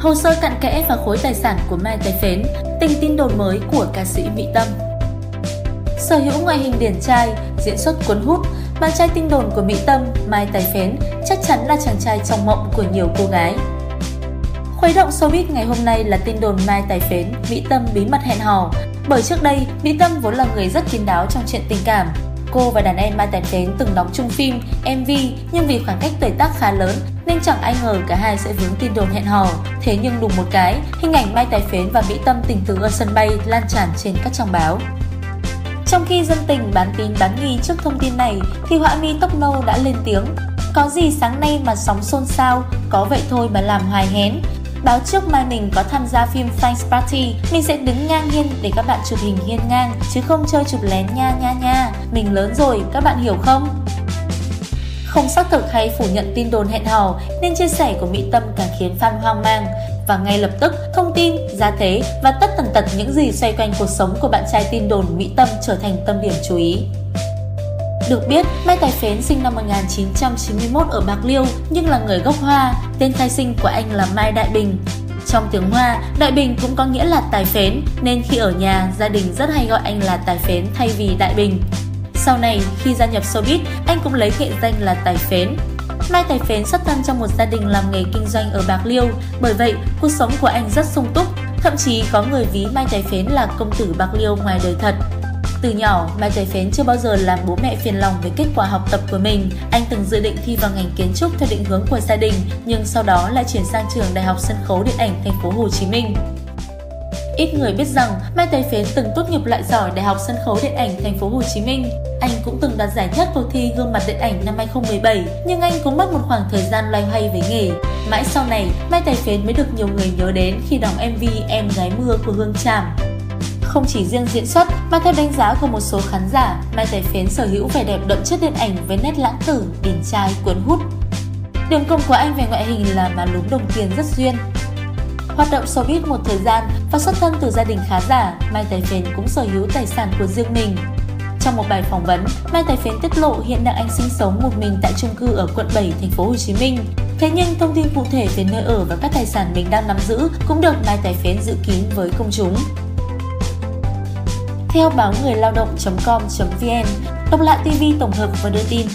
hồ sơ cặn kẽ và khối tài sản của Mai Tài Phến, tình tin đồn mới của ca sĩ Mỹ Tâm. Sở hữu ngoại hình điển trai, diễn xuất cuốn hút, bạn trai tin đồn của Mỹ Tâm, Mai Tài Phến chắc chắn là chàng trai trong mộng của nhiều cô gái. Khuấy động showbiz ngày hôm nay là tin đồn Mai Tài Phến, Mỹ Tâm bí mật hẹn hò. Bởi trước đây, Mỹ Tâm vốn là người rất kín đáo trong chuyện tình cảm. Cô và đàn em Mai Tài Đến từng đóng chung phim, MV nhưng vì khoảng cách tuổi tác khá lớn nên chẳng ai ngờ cả hai sẽ vướng tin đồn hẹn hò. Thế nhưng đùng một cái, hình ảnh Mai Tài Phến và Mỹ Tâm tình tứ ở sân bay lan tràn trên các trang báo. Trong khi dân tình bán tin bán nghi trước thông tin này thì họa mi tóc nâu đã lên tiếng Có gì sáng nay mà sóng xôn xao, có vậy thôi mà làm hoài hén Báo trước mai mình có tham gia phim Thanks Party Mình sẽ đứng ngang hiên để các bạn chụp hình hiên ngang Chứ không chơi chụp lén nha nha nha mình lớn rồi, các bạn hiểu không? Không xác thực hay phủ nhận tin đồn hẹn hò nên chia sẻ của Mỹ Tâm càng khiến fan hoang mang và ngay lập tức thông tin, giá thế và tất tần tật những gì xoay quanh cuộc sống của bạn trai tin đồn Mỹ Tâm trở thành tâm điểm chú ý. Được biết, Mai Tài Phến sinh năm 1991 ở Bạc Liêu nhưng là người gốc Hoa, tên khai sinh của anh là Mai Đại Bình. Trong tiếng Hoa, Đại Bình cũng có nghĩa là Tài Phến nên khi ở nhà, gia đình rất hay gọi anh là Tài Phến thay vì Đại Bình. Sau này, khi gia nhập showbiz, anh cũng lấy nghệ danh là Tài Phến. Mai Tài Phến xuất thân trong một gia đình làm nghề kinh doanh ở Bạc Liêu, bởi vậy cuộc sống của anh rất sung túc. Thậm chí có người ví Mai Tài Phến là công tử Bạc Liêu ngoài đời thật. Từ nhỏ, Mai Tài Phến chưa bao giờ làm bố mẹ phiền lòng với kết quả học tập của mình. Anh từng dự định thi vào ngành kiến trúc theo định hướng của gia đình, nhưng sau đó lại chuyển sang trường Đại học Sân khấu Điện ảnh Thành phố Hồ Chí Minh. Ít người biết rằng Mai Tài Phến từng tốt nghiệp loại giỏi Đại học Sân khấu Điện ảnh Thành phố Hồ Chí Minh. Anh cũng từng đoạt giải nhất cuộc thi gương mặt điện ảnh năm 2017, nhưng anh cũng mất một khoảng thời gian loay hoay với nghề. Mãi sau này, Mai Tài Phến mới được nhiều người nhớ đến khi đóng MV Em gái mưa của Hương Tràm. Không chỉ riêng diễn xuất, mà theo đánh giá của một số khán giả, Mai Tài Phến sở hữu vẻ đẹp đậm chất điện ảnh với nét lãng tử, điển trai, cuốn hút. Điểm công của anh về ngoại hình là má lúm đồng tiền rất duyên, Hoạt động showbiz một thời gian và xuất thân từ gia đình khá giả, Mai Tài Phến cũng sở hữu tài sản của riêng mình. Trong một bài phỏng vấn, Mai Tài Phến tiết lộ hiện đang anh sinh sống một mình tại chung cư ở quận 7, thành phố Hồ Chí Minh. Thế nhưng thông tin cụ thể về nơi ở và các tài sản mình đang nắm giữ cũng được Mai Tài Phến giữ kín với công chúng. Theo báo người lao động.com.vn, Độc lạ TV tổng hợp và đưa tin,